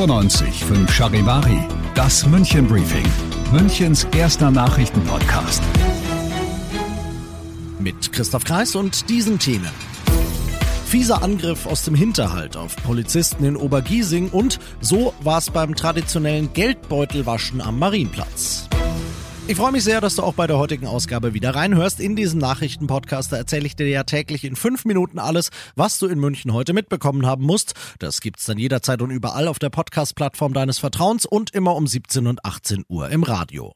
95 Charivari, das München Briefing, Münchens erster Nachrichtenpodcast. Mit Christoph Kreis und diesen Themen. Fieser Angriff aus dem Hinterhalt auf Polizisten in Obergiesing und so war es beim traditionellen Geldbeutelwaschen am Marienplatz. Ich freue mich sehr, dass du auch bei der heutigen Ausgabe wieder reinhörst. In diesem Nachrichtenpodcast erzähle ich dir ja täglich in fünf Minuten alles, was du in München heute mitbekommen haben musst. Das gibt's dann jederzeit und überall auf der Podcast-Plattform deines Vertrauens und immer um 17 und 18 Uhr im Radio.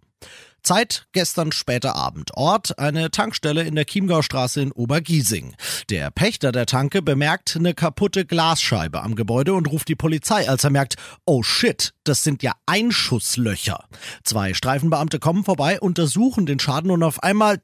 Zeit gestern später Abend. Ort eine Tankstelle in der Chiemgaustraße in Obergiesing. Der Pächter der Tanke bemerkt eine kaputte Glasscheibe am Gebäude und ruft die Polizei, als er merkt, oh shit, das sind ja Einschusslöcher. Zwei Streifenbeamte kommen vorbei, untersuchen den Schaden und auf einmal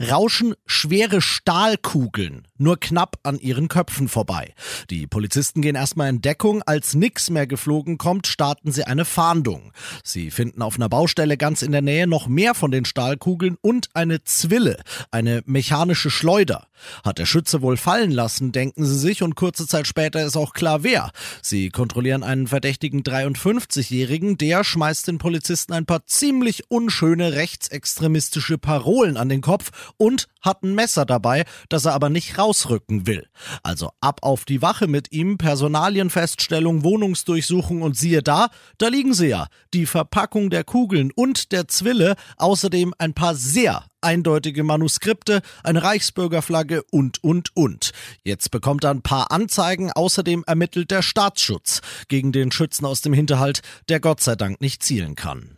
rauschen schwere Stahlkugeln nur knapp an ihren Köpfen vorbei. Die Polizisten gehen erstmal in Deckung. Als nix mehr geflogen kommt, starten sie eine Fahndung. Sie finden auf einer Baustelle ganz in der Nähe noch mehr von den Stahlkugeln und eine Zwille, eine mechanische Schleuder. Hat der Schütze wohl fallen lassen, denken sie sich, und kurze Zeit später ist auch klar wer. Sie kontrollieren einen verdächtigen 53-Jährigen, der schmeißt den Polizisten ein paar ziemlich unschöne rechtsextremistische Parolen an den Kopf und hat ein Messer dabei, das er aber nicht rausrücken will. Also ab auf die Wache mit ihm, Personalienfeststellung, Wohnungsdurchsuchung und siehe da, da liegen sie ja. Die Verpackung der Kugeln und der Zwille, außerdem ein paar sehr eindeutige Manuskripte, eine Reichsbürgerflagge und, und, und. Jetzt bekommt er ein paar Anzeigen, außerdem ermittelt der Staatsschutz gegen den Schützen aus dem Hinterhalt, der Gott sei Dank nicht zielen kann.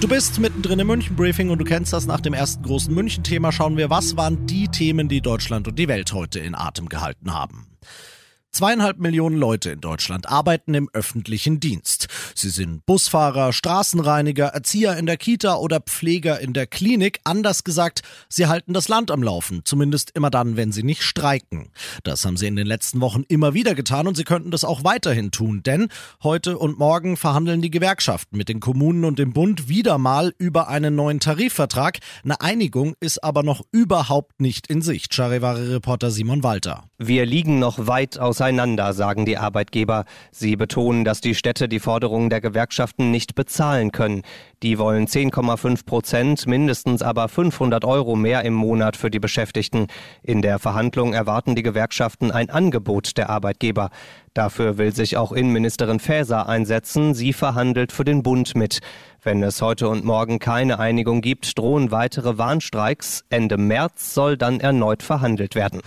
Du bist mittendrin im München-Briefing und du kennst das nach dem ersten großen München-Thema. Schauen wir, was waren die Themen, die Deutschland und die Welt heute in Atem gehalten haben. Zweieinhalb Millionen Leute in Deutschland arbeiten im öffentlichen Dienst. Sie sind Busfahrer, Straßenreiniger, Erzieher in der Kita oder Pfleger in der Klinik. Anders gesagt, sie halten das Land am Laufen, zumindest immer dann, wenn sie nicht streiken. Das haben sie in den letzten Wochen immer wieder getan und sie könnten das auch weiterhin tun, denn heute und morgen verhandeln die Gewerkschaften mit den Kommunen und dem Bund wieder mal über einen neuen Tarifvertrag. Eine Einigung ist aber noch überhaupt nicht in Sicht. Charivari-Reporter Simon Walter. Wir liegen noch weit auseinander auseinander, sagen die Arbeitgeber. Sie betonen, dass die Städte die Forderungen der Gewerkschaften nicht bezahlen können. Die wollen 10,5 Prozent, mindestens aber 500 Euro mehr im Monat für die Beschäftigten. In der Verhandlung erwarten die Gewerkschaften ein Angebot der Arbeitgeber. Dafür will sich auch Innenministerin Faeser einsetzen. Sie verhandelt für den Bund mit. Wenn es heute und morgen keine Einigung gibt, drohen weitere Warnstreiks. Ende März soll dann erneut verhandelt werden.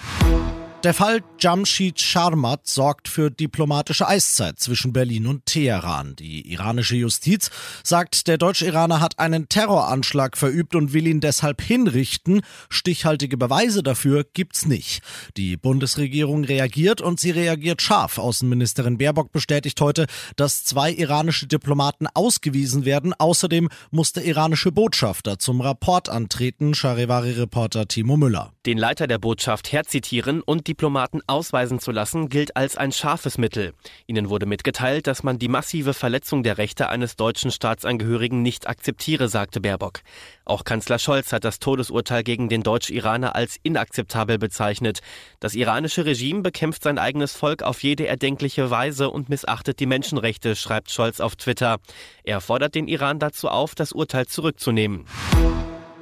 Der Fall Jamshid Sharmat sorgt für diplomatische Eiszeit zwischen Berlin und Teheran. Die iranische Justiz sagt, der Deutsch-Iraner hat einen Terroranschlag verübt und will ihn deshalb hinrichten. Stichhaltige Beweise dafür gibt's nicht. Die Bundesregierung reagiert und sie reagiert scharf. Außenministerin Baerbock bestätigt heute, dass zwei iranische Diplomaten ausgewiesen werden. Außerdem muss der iranische Botschafter zum Rapport antreten, Charivari-Reporter Timo Müller. Den Leiter der Botschaft herzitieren und Diplomaten ausweisen zu lassen, gilt als ein scharfes Mittel. Ihnen wurde mitgeteilt, dass man die massive Verletzung der Rechte eines deutschen Staatsangehörigen nicht akzeptiere, sagte Baerbock. Auch Kanzler Scholz hat das Todesurteil gegen den Deutsch-Iraner als inakzeptabel bezeichnet. Das iranische Regime bekämpft sein eigenes Volk auf jede erdenkliche Weise und missachtet die Menschenrechte, schreibt Scholz auf Twitter. Er fordert den Iran dazu auf, das Urteil zurückzunehmen.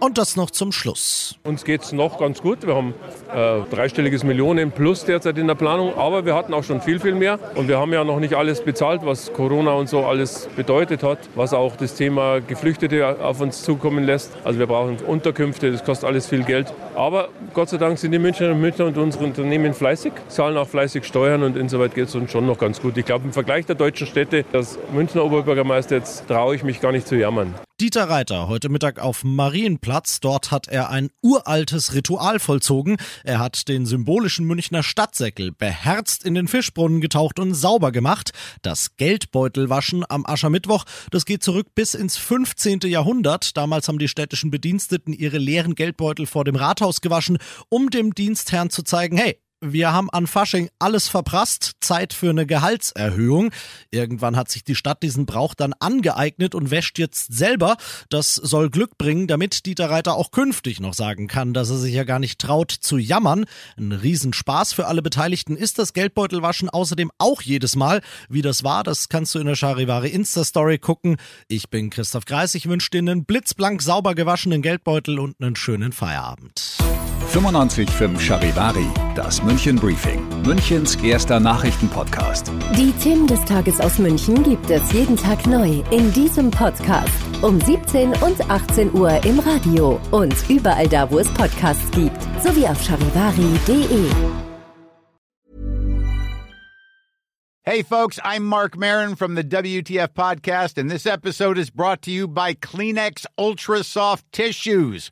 Und das noch zum Schluss. Uns geht es noch ganz gut. Wir haben äh, dreistelliges Millionen plus derzeit in der Planung, aber wir hatten auch schon viel, viel mehr. Und wir haben ja noch nicht alles bezahlt, was Corona und so alles bedeutet hat, was auch das Thema Geflüchtete auf uns zukommen lässt. Also wir brauchen Unterkünfte, das kostet alles viel Geld. Aber Gott sei Dank sind die Münchner und Münchner und unsere Unternehmen fleißig, zahlen auch fleißig Steuern und insoweit geht es uns schon noch ganz gut. Ich glaube, im Vergleich der deutschen Städte, das Münchner Oberbürgermeister, jetzt traue ich mich gar nicht zu jammern. Dieter Reiter heute Mittag auf Marienplatz. Dort hat er ein uraltes Ritual vollzogen. Er hat den symbolischen Münchner Stadtsäckel beherzt in den Fischbrunnen getaucht und sauber gemacht. Das Geldbeutelwaschen am Aschermittwoch, das geht zurück bis ins 15. Jahrhundert. Damals haben die städtischen Bediensteten ihre leeren Geldbeutel vor dem Rathaus gewaschen, um dem Dienstherrn zu zeigen, hey, wir haben an Fasching alles verprasst, Zeit für eine Gehaltserhöhung. Irgendwann hat sich die Stadt diesen Brauch dann angeeignet und wäscht jetzt selber. Das soll Glück bringen, damit Dieter Reiter auch künftig noch sagen kann, dass er sich ja gar nicht traut zu jammern. Ein Riesenspaß für alle Beteiligten ist das Geldbeutelwaschen außerdem auch jedes Mal. Wie das war, das kannst du in der Charivari Insta-Story gucken. Ich bin Christoph Kreis, ich wünsche dir einen blitzblank sauber gewaschenen Geldbeutel und einen schönen Feierabend. 95.5 Charivari, das München Briefing, Münchens erster Nachrichtenpodcast. Die Themen des Tages aus München gibt es jeden Tag neu in diesem Podcast. Um 17 und 18 Uhr im Radio und überall da, wo es Podcasts gibt, sowie auf charivari.de. Hey, folks, I'm Mark Marin from the WTF Podcast, and this episode is brought to you by Kleenex Ultra Soft Tissues